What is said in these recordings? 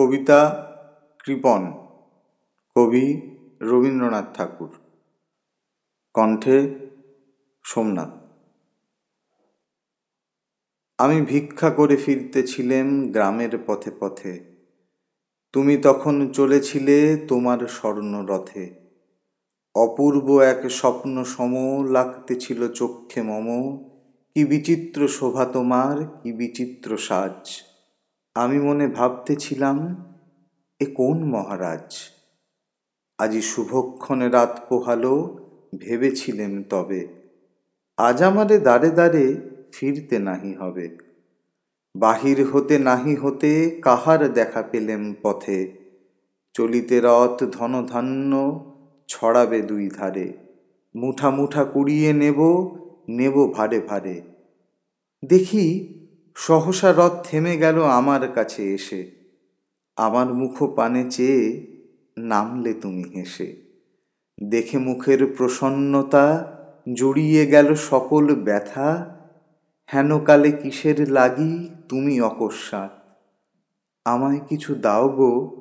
কবিতা কৃপণ কবি রবীন্দ্রনাথ ঠাকুর। কণ্ঠে সোমনাথ। আমি ভিক্ষা করে ফিরতেছিলেম গ্রামের পথে পথে। তুমি তখন চলেছিলে তোমার স্বর্ণরথে অপূর্ব এক স্বপ্ন সম লাগতেছিল চক্ষে মম। কি বিচিত্র শোভা তোমার, কি বিচিত্র সাজ। আমি মনে ভাবতেছিলাম, এ কোন মহারাজ? আজি শুভক্ষণে রাত পোহালো, ভেবেছিলেন তবে, আজ আমারে দাঁড়ে দাঁড়ে ফিরতে নাহি হবে। বাহির হতে নাহি হতে কাহার দেখা পেলেম পথে? চলিতে রথ ধনধান্য ছড়াবে দুই ধারে। মুঠা মুঠা কুড়িয়ে নেব নেব ভারে ভারে। দেখি সহসা রথ থেমে গেল আমার কাছে এসে। আমার মুখ পানে চেয়ে নামলে তুমি হেসে। দেখে মুখের প্রসন্নতা জুড়িয়ে গেল সকল ব্যথা। হেনকালে কিসের লাগি তুমি অকস্মাৎ? আমায় কিছু দাও গো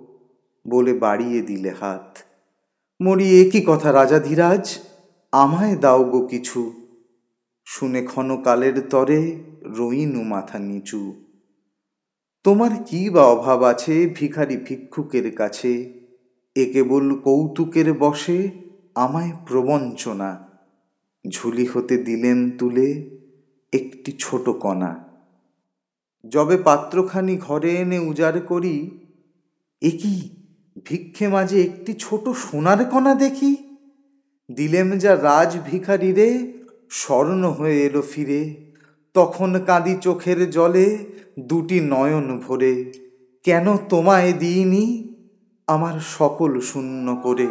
বলে বাড়িয়ে দিলে হাত। মরি একই কথা রাজা ধীরাজ? আমায় দাও গো কিছু। শুনে ক্ষণকালের তরে রইনু মাথা নিচু। তোমার কি বা অভাব আছে ভিখারি ভিক্ষুকের কাছে? এ কেবল কৌতুকের বসে, আমায় প্রবঞ্চনা। ঝুলি হতে দিলেন তুলে একটি ছোট কণা। যবে পাত্রখানি ঘরে এনে উজাড় করি, এ কি ভিক্ষে মাঝে একটি ছোট সোনার কণা দেখি? দিলেম যা রাজ ভিখারি রে স্বর্ণ হয়ে এলো ফিরে। তখন কাঁদি চোখের জলে দুটি নয়ন ভরে। কেন তোমায় দিইনি? আমার সকল শূন্য করে।